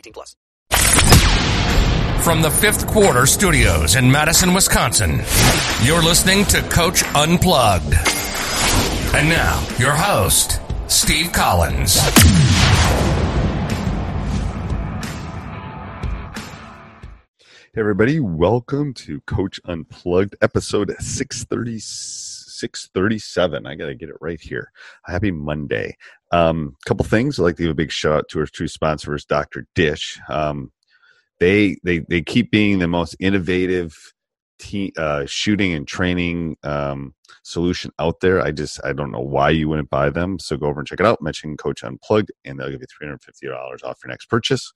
18 plus. From the fifth quarter studios in Madison, Wisconsin, you're listening to Coach Unplugged. And now, your host, Steve Collins. Hey everybody, welcome to Coach Unplugged, episode 630, 637. I gotta get it right here. Happy Monday. Um, couple things. I'd like to give a big shout out to our two sponsors, Dr. Dish. Um, they they they keep being the most innovative uh, shooting and training um, solution out there. I just I don't know why you wouldn't buy them. So go over and check it out. Mention Coach Unplugged, and they'll give you three hundred fifty dollars off your next purchase.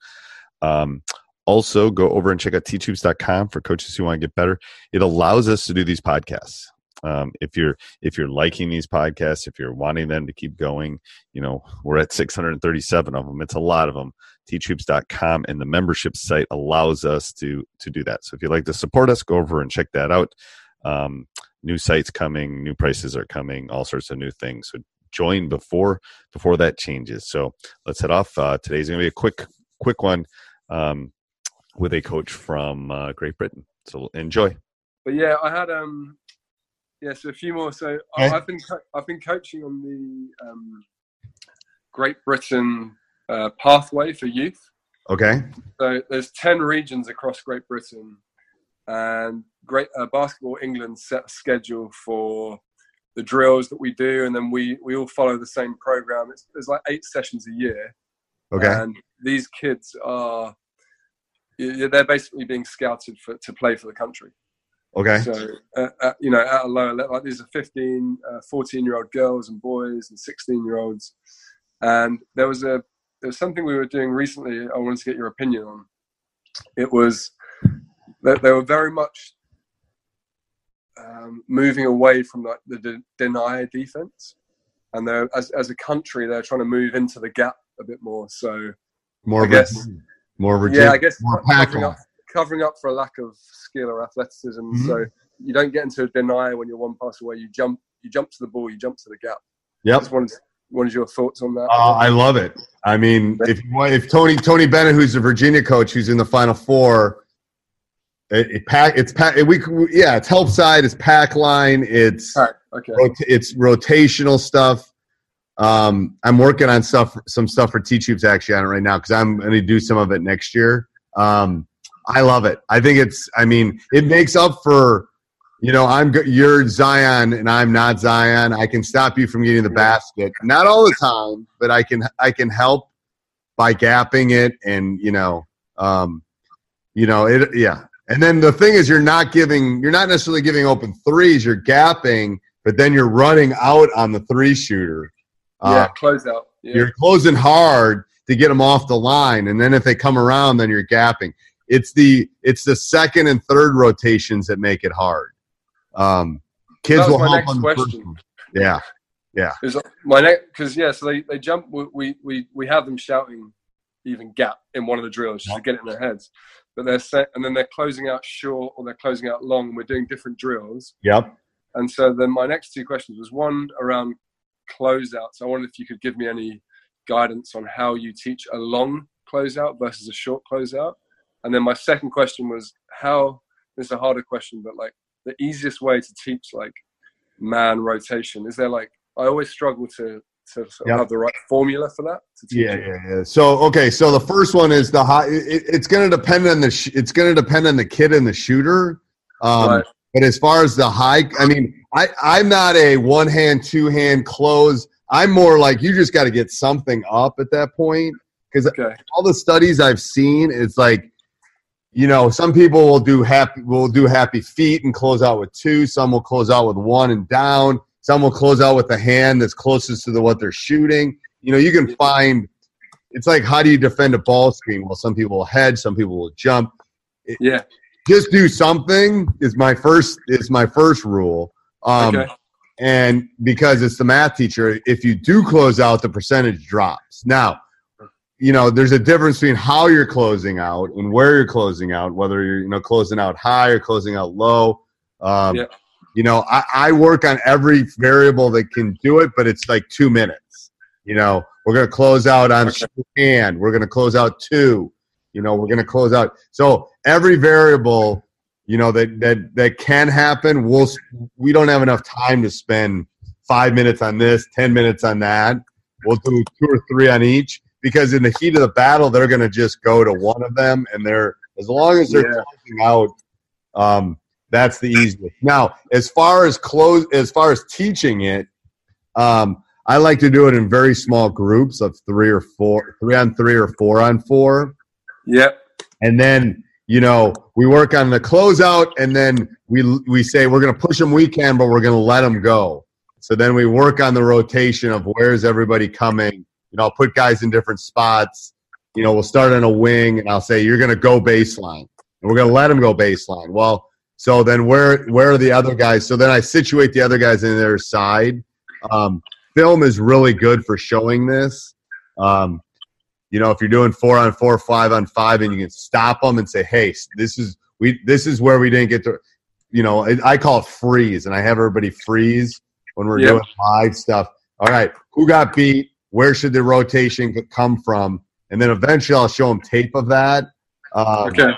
Um, also, go over and check out teachhoops.com for coaches who want to get better. It allows us to do these podcasts. Um, if you're if you're liking these podcasts, if you're wanting them to keep going, you know we're at 637 of them. It's a lot of them. Teachhoops.com and the membership site allows us to to do that. So if you'd like to support us, go over and check that out. Um, new sites coming, new prices are coming, all sorts of new things. So join before before that changes. So let's head off. Uh, today's to be a quick quick one. Um, with a coach from uh, Great Britain. So enjoy. But yeah, I had um, yeah, so a few more. So Okay. I've been co- I've been coaching on the um, Great Britain uh, pathway for youth. Okay. So there's ten regions across Great Britain, and Great uh, Basketball England set a schedule for the drills that we do, and then we we all follow the same program. It's, there's like eight sessions a year, Okay. and these kids are they're basically being scouted for to play for the country. Okay. So, uh, uh, you know, at a lower level, like these are 15, uh, 14 year old girls and boys and 16 year olds. And there was a, there was something we were doing recently I wanted to get your opinion on. It was that they were very much um, moving away from like the de- deny defense. And they're, as, as a country, they're trying to move into the gap a bit more. So, More I guess- more Virginia. More yeah. I guess more Pac-Man. up, covering up for a lack of skill or athleticism. Mhm. So you don't get into a deny when you're one pass away. You jump, you jump to the ball, you jump to the gap. Yep. Just wanted, what is your thoughts on that? Uh, I love it. I mean, if if Tony Tony Bennett, who's the Virginia coach, who's in the Final Four, it, it pack it's pack we yeah it's help side, it's pack line, it's right, okay. rota- it's rotational stuff. Um, I'm working on stuff, some stuff for Teach Hoops actually on it right now because I'm going to do some of it next year. Um, I love it. I think it's. I mean, it makes up for. You know, I'm you're Zion and I'm not Zion. I can stop you from getting the basket, not all the time, but I can. I can help by gapping it, and you know, um, you know it. Yeah, and then the thing is, you're not giving. You're not necessarily giving open threes. You're gapping, but then you're running out on the three shooter. yeah, Uh, close out. Yeah. you're closing hard to get them off the line, and then if they come around, then you're gapping. It's the it's the second and third rotations that make it hard. Um, kids will my next on the first question. one. Yeah, Is my next because yeah, so they, they jump. We, we we we have them shouting even gap in one of the drills just to get it in their heads. But they're set, and then they're closing out short or they're closing out long. And we're doing different drills. Yep. And so then my next two questions was one around closeouts. I wondered if you could give me any guidance on how you teach a long closeout versus a short closeout. And then my second question was how this is a harder question, but like the easiest way to teach like man rotation. Is there like I always struggle to to sort of Yep. have the right formula for that to teach Yeah, it. yeah, yeah. So okay, so the first one is the high. It, it's going to depend on the. Sh- it's going to depend on the kid and the shooter. Um, Right. But as far as the high, I mean, I I'm not a one hand, two hand close. I'm more like you just got to get something up at that point because Okay. all the studies I've seen, it's like, you know, some people will do happy will do happy feet and close out with two. Some will close out with one and down. Some will close out with the hand that's closest to the, what they're shooting. You know, you can find. It's like how do you defend a ball screen? Well, some people will hedge, some people will jump. Yeah. Just do something is my first is my first rule. Um, okay. and because it's the math teacher, if you do close out, the percentage drops. Now, you know, there's a difference between how you're closing out and where you're closing out, whether you're, you know, closing out high or closing out low. Um, Yeah. You know, I, I work on every variable that can do it, but it's like two minutes. You know, we're going to close out on Okay. hand. We're going to close out two. You know, we're going to close out. So every variable, you know, that that that can happen. We'll we don't have enough time to spend five minutes on this, ten minutes on that. We'll do two or three on each because in the heat of the battle, they're going to just go to one of them, and they're as long as they're Yeah. closing out, um, that's the easiest. Now, as far as close, as far as teaching it, um, I like to do it in very small groups of three or four, three on three or four on four Yep. and then you know we work on the closeout and then we we say we're going to push them we can but we're going to let them go so then we work on the rotation of where's everybody coming you know i'll put guys in different spots you know we'll start on a wing and i'll say you're going to go baseline and we're going to let them go baseline well so then where where are the other guys so then i situate the other guys in their side um, film is really good for showing this um, you know, if you're doing four on four, five on five, and you can stop them and say, "Hey, this is we this is where we didn't get to," you know, I I call it freeze, and I have everybody freeze when we're Yep. doing live stuff. All right, who got beat? Where should the rotation come from? And then eventually, I'll show them tape of that. Um, Okay.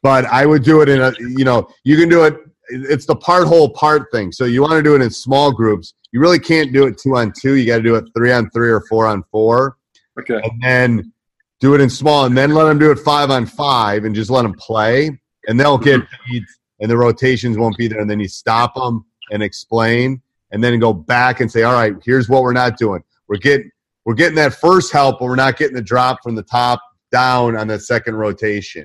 but I would do it in a, you know, you can do it. It's the part whole part thing. So you want to do it in small groups. You really can't do it two on two. You got to do it three on three or four on four Okay. and then do it in small, and then let them do it five on five, and just let them play, and they'll get beat, and the rotations won't be there, and then you stop them and explain, and then go back and say, all right, here's what we're not doing. We're getting we're getting that first help, but we're not getting the drop from the top down on that second rotation.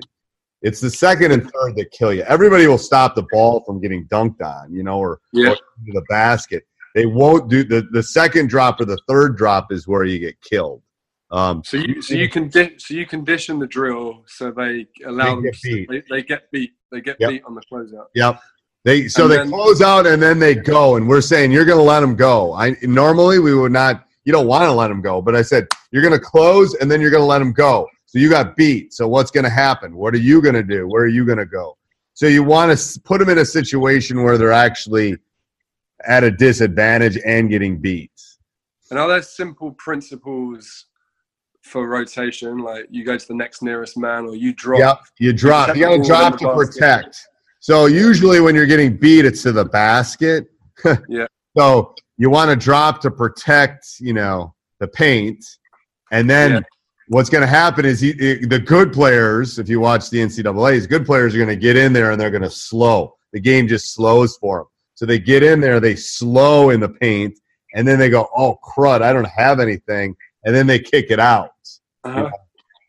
It's the second and third that kill you. Everybody will stop the ball from getting dunked on, you know, or, Yeah. or the basket. They won't do the, the second drop or the third drop is where you get killed. Um, So you so you condi- so you condition the drill so they allow They them to-. They, they get beat. They get Yep. beat on the closeout. Yep. They so And they then- close out and then they go, and we're saying you're going to let them go. I normally we would not. You don't want to let them go, but I said you're going to close and then you're going to let them go. So you got beat. So what's going to happen? What are you going to do? Where are you going to go? So you want to put them in a situation where they're actually at a disadvantage and getting beat. And are there simple principles for rotation? Like you go to the next nearest man, or you drop. Yep, you drop. You got to drop to basket. protect. So usually when you're getting beat, it's to the basket. Yeah. So you want to drop to protect, you know, the paint, and then Yeah. what's going to happen is he, the good players. If you watch the NCAA's, good players are going to get in there and they're going to slow. The game just slows for them. So they get in there, they slow in the paint, and then they go, "Oh crud, I don't have anything," and then they kick it out. Uh-huh.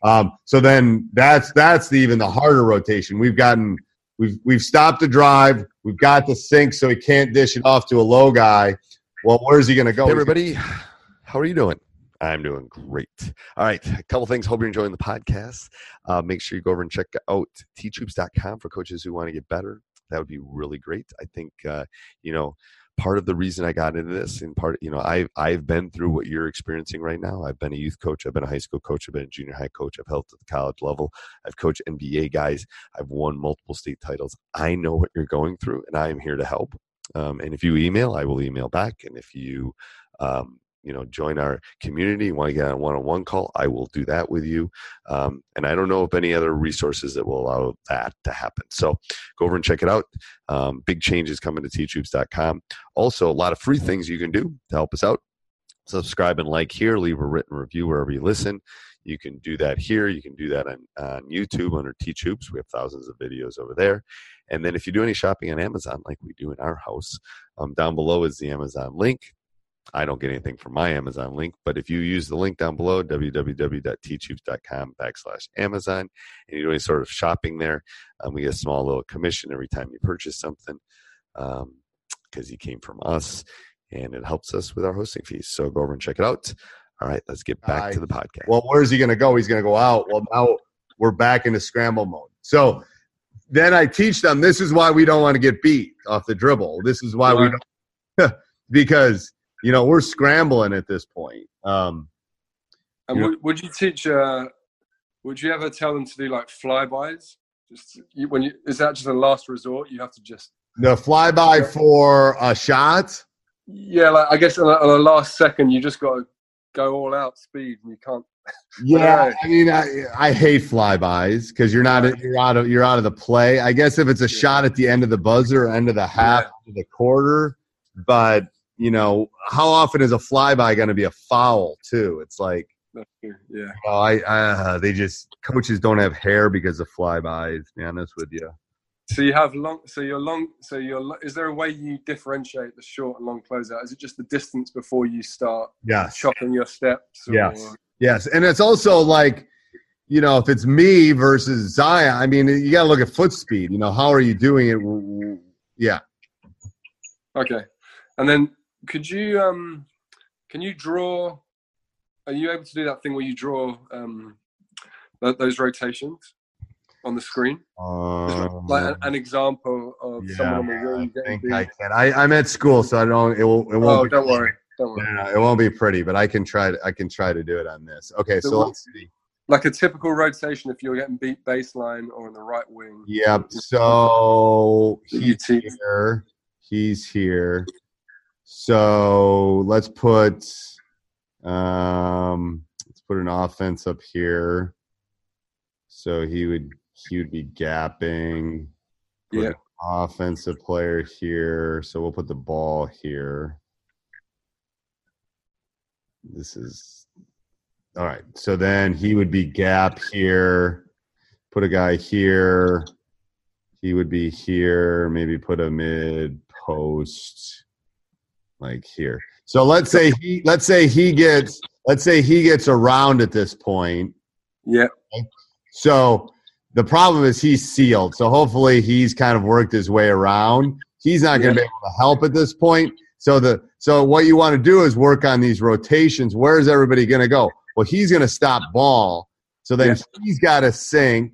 Um, so then that's that's the, even the harder rotation. We've gotten we've we've stopped the drive. We've got the sink, so he can't dish it off to a low guy. Well, where's he going to go? Hey, everybody. How are you doing? I'm doing great. All right. A couple things. Hope you're enjoying the podcast. Uh, make sure you go over and check out teachhoops.com for coaches who want to get better. That would be really great. I think, uh, you know, part of the reason I got into this, and part, you know, I've I've been through what you're experiencing right now. I've been a youth coach, I've been a high school coach, I've been a junior high coach, I've helped at the college level, I've coached NBA guys, I've won multiple state titles. I know what you're going through, and I am here to help. Um, and if you email, I will email back. And if you um, you know join our community want to get a one-on-one call i will do that with you um, and i don't know of any other resources that will allow that to happen so go over and check it out um, big changes coming to teachhoops.com also a lot of free things you can do to help us out subscribe and like here leave a written review wherever you listen you can do that here you can do that on, on youtube under teach hoops we have thousands of videos over there and then if you do any shopping on amazon like we do in our house um, down below is the amazon link I don't get anything from my Amazon link, but if you use the link down below, www.teachhoops.com backslash Amazon, and you do any sort of shopping there, um, we get a small little commission every time you purchase something because um, you came from us, and it helps us with our hosting fees. So go over and check it out. All right, let's get back to the podcast. Well, where's he going to go? He's going to go out. Well, now we're back into scramble mode. So then I teach them this is why we don't want to get beat off the dribble. This is why we don't, because you know, we're scrambling at this point. Um, and would, would, you teach? Uh, would you ever tell them to do like flybys? Just you, when you is that just a last resort? You have to just the flyby for a shot. Yeah, like I guess on a, on a last second, you just got to go all out speed, and you can't. Yeah, I mean, I, I hate flybys because you're not you're out of you're out of the play. I guess if it's a shot at the end of the buzzer, end of the half, yeah. of the quarter, but you know, how often is a flyby going to be a foul too? It's like, yeah. You know, I, uh, they just coaches don't have hair because of flybys. Be honest with you. So you have long. So you're long. So you're. Is there a way you differentiate the short and long closeout? Is it just the distance before you start? Yeah. Chopping your steps. Or, yes. Yes, and it's also like, you know, if it's me versus Zion, I mean, you got to look at foot speed. You know, how are you doing it? Yeah. Okay, and then could you um can you draw are you able to do that thing where you draw um those rotations on the screen um, like an, an, example of yeah, someone on the room I think I can I, I'm at school so I don't it will it won't oh, don't worry don't worry. No, no, it won't be pretty but I can try to, I can try to do it on this okay so, so let's see like a typical rotation if you're getting beat baseline or in the right wing. Yep. So he's here. He's here. So let's put um, let's put an offense up here. So he would he would be gapping. yeah. offensive player here. So we'll put the ball here. This is all right. So then he would be gap here. Put a guy here. He would be here. Maybe put a mid post like here. So let's say he let's say he gets let's say he gets around at this point. Yeah. So the problem is he's sealed. So hopefully he's kind of worked his way around. He's not going to yeah. be able to help at this point. So the so what you want to do is work on these rotations. Where is everybody going to go? Well, he's going to stop ball. So then yeah. he's got to sink.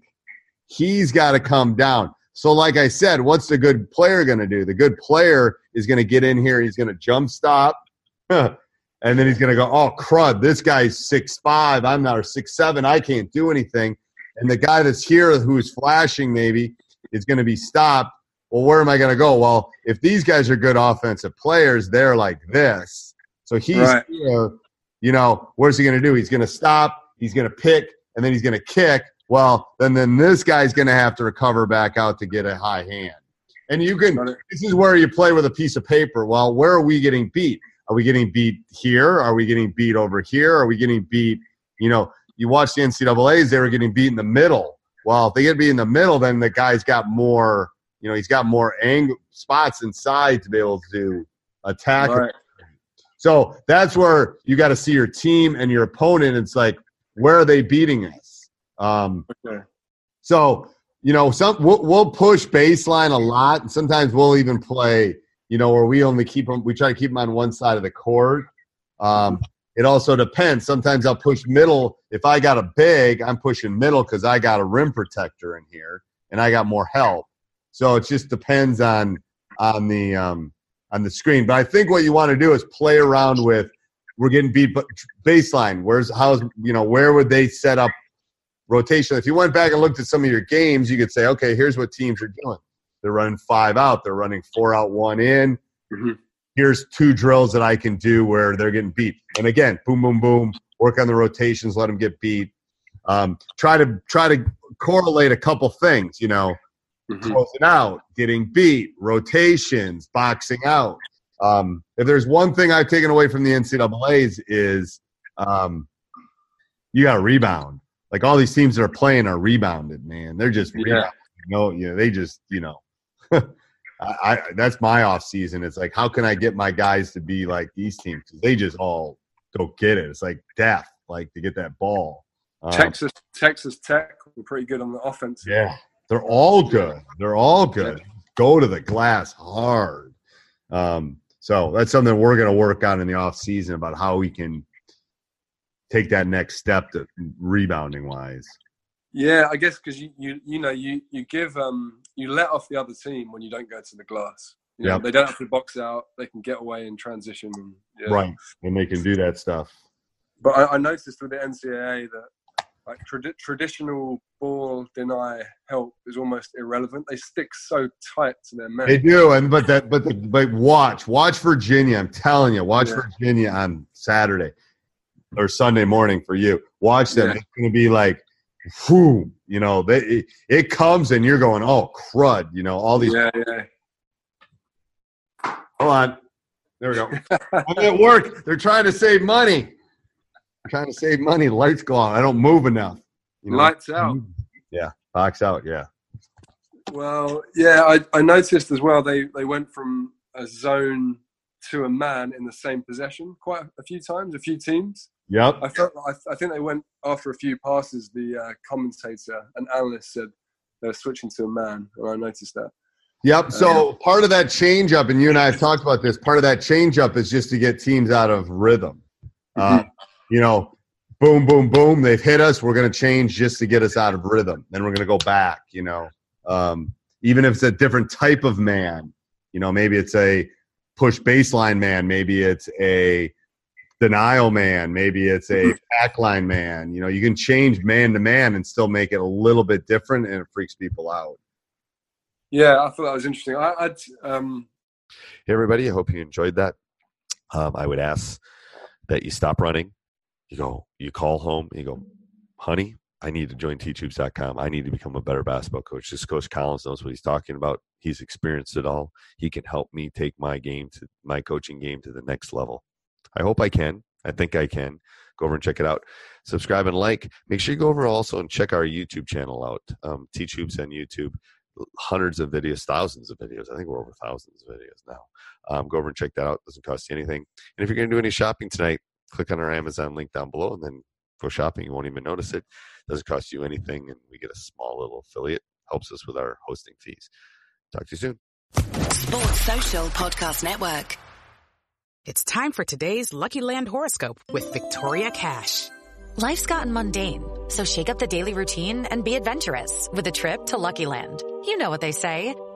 He's got to come down. So, like I said, what's the good player going to do? The good player is going to get in here. He's going to jump stop, and then he's going to go, "Oh crud! This guy's six five. I'm not or six seven. I can't do anything." And the guy that's here, who's flashing, maybe is going to be stopped. Well, where am I going to go? Well, if these guys are good offensive players, they're like this. So he's right. here. You know, where's he going to do? He's going to stop. He's going to pick, and then he's going to kick well, then then this guy's going to have to recover back out to get a high hand. And you can. This is where you play with a piece of paper. Well, where are we getting beat? Are we getting beat here? Are we getting beat over here? Are we getting beat? You know, you watch the NCAA's; they were getting beat in the middle. Well, if they get beat in the middle, then the guy's got more. You know, he's got more angle spots inside to be able to attack. Right. So that's where you got to see your team and your opponent. It's like, where are they beating us? Um, okay. So you know, some we'll, we'll, push baseline a lot, and sometimes we'll even play. You know, where we only keep them. We try to keep them on one side of the court. Um, it also depends. Sometimes I'll push middle. If I got a big, I'm pushing middle because I got a rim protector in here and I got more help. So it just depends on on the um, on the screen. But I think what you want to do is play around with. We're getting beat, but baseline. Where's how's you know where would they set up rotation? If you went back and looked at some of your games, you could say, okay, here's what teams are doing. They're running five out. They're running four out, one in. Mhm. Here's two drills that I can do where they're getting beat. And again, boom, boom, boom. Work on the rotations. Let them get beat. Um, try to try to correlate a couple things. You know, Mhm. closing out, getting beat, rotations, boxing out. Um, if there's one thing I've taken away from the NCAA's is um, you got to rebound. Like all these teams that are playing are rebounded, man. They're just Yeah. rebounding. No, you know, they just you know. I, I that's my off season. It's like how can I get my guys to be like these teams? they just all go get it. It's like death, like to get that ball. Um, Texas, Texas Tech were pretty good on the offense. yeah, they're all good. They're all good. Go to the glass hard. Um, so that's something we're going to work on in the off season about how we can take that next step to rebounding wise. Yeah, I guess because you, you you know you you give um you let off the other team when you don't go to the glass. You know, Yep. they don't have to box out. They can get away in transition. And, yeah. Right, and they can do that stuff. But I, I noticed with the NCAA that like tradi- traditional ball deny help is almost irrelevant. They stick so tight to their men. They do, and but that but the, but watch watch Virginia. I'm telling you, watch Yeah. Virginia on Saturday or Sunday morning for you. Watch them. Yeah. It's going to be like, whew, you know, they it, it comes and you're going, oh crud, you know, all these. yeah, yeah. Hold on, there we go. I'm at work. They're trying to save money. Trying to save money. Lights go on. I don't move enough. You know? Lights out. Yeah, box out. Yeah. Well, yeah, I, I noticed as well. They they went from a zone to a man in the same possession quite a few times. A few teams. Yep. I felt I, I think they went after a few passes. The uh, commentator and analyst said they were switching to a man, and I noticed that. Yep. So part of that change up, and you and I have talked about this, part of that change up is just to get teams out of rhythm. Uh, you know, boom, boom, boom, they've hit us. We're going to change just to get us out of rhythm. Then we're going to go back, you know. Um, even if it's a different type of man, you know, maybe it's a push baseline man, maybe it's a denial man, maybe it's a backline man. You know, you can change man to man and still make it a little bit different and it freaks people out. Yeah, I thought that was interesting. I, I'd um, Hey, everybody. I hope you enjoyed that. Um, I would ask that you stop running. You go, you call home, you go, honey, I need to join teachhoops.com. I need to become a better basketball coach. This Coach Collins knows what he's talking about. He's experienced it all. He can help me take my game to my coaching game to the next level. I hope I can. I think I can. Go over and check it out. Subscribe and like. Make sure you go over also and check our YouTube channel out. Um, Teach Hoops on YouTube hundreds of videos, thousands of videos. I think we're over thousands of videos now. Um, go over and check that out. doesn't cost you anything. And if you're going to do any shopping tonight, click on our Amazon link down below and then go shopping. You won't even notice it. doesn't cost you anything, and we get a small little affiliate. Helps us with our hosting fees. Talk to you soon. Sports Social Podcast Network. It's time for today's Lucky Land horoscope with Victoria Cash. Life's gotten mundane, so shake up the daily routine and be adventurous with a trip to Lucky Land. You know what they say.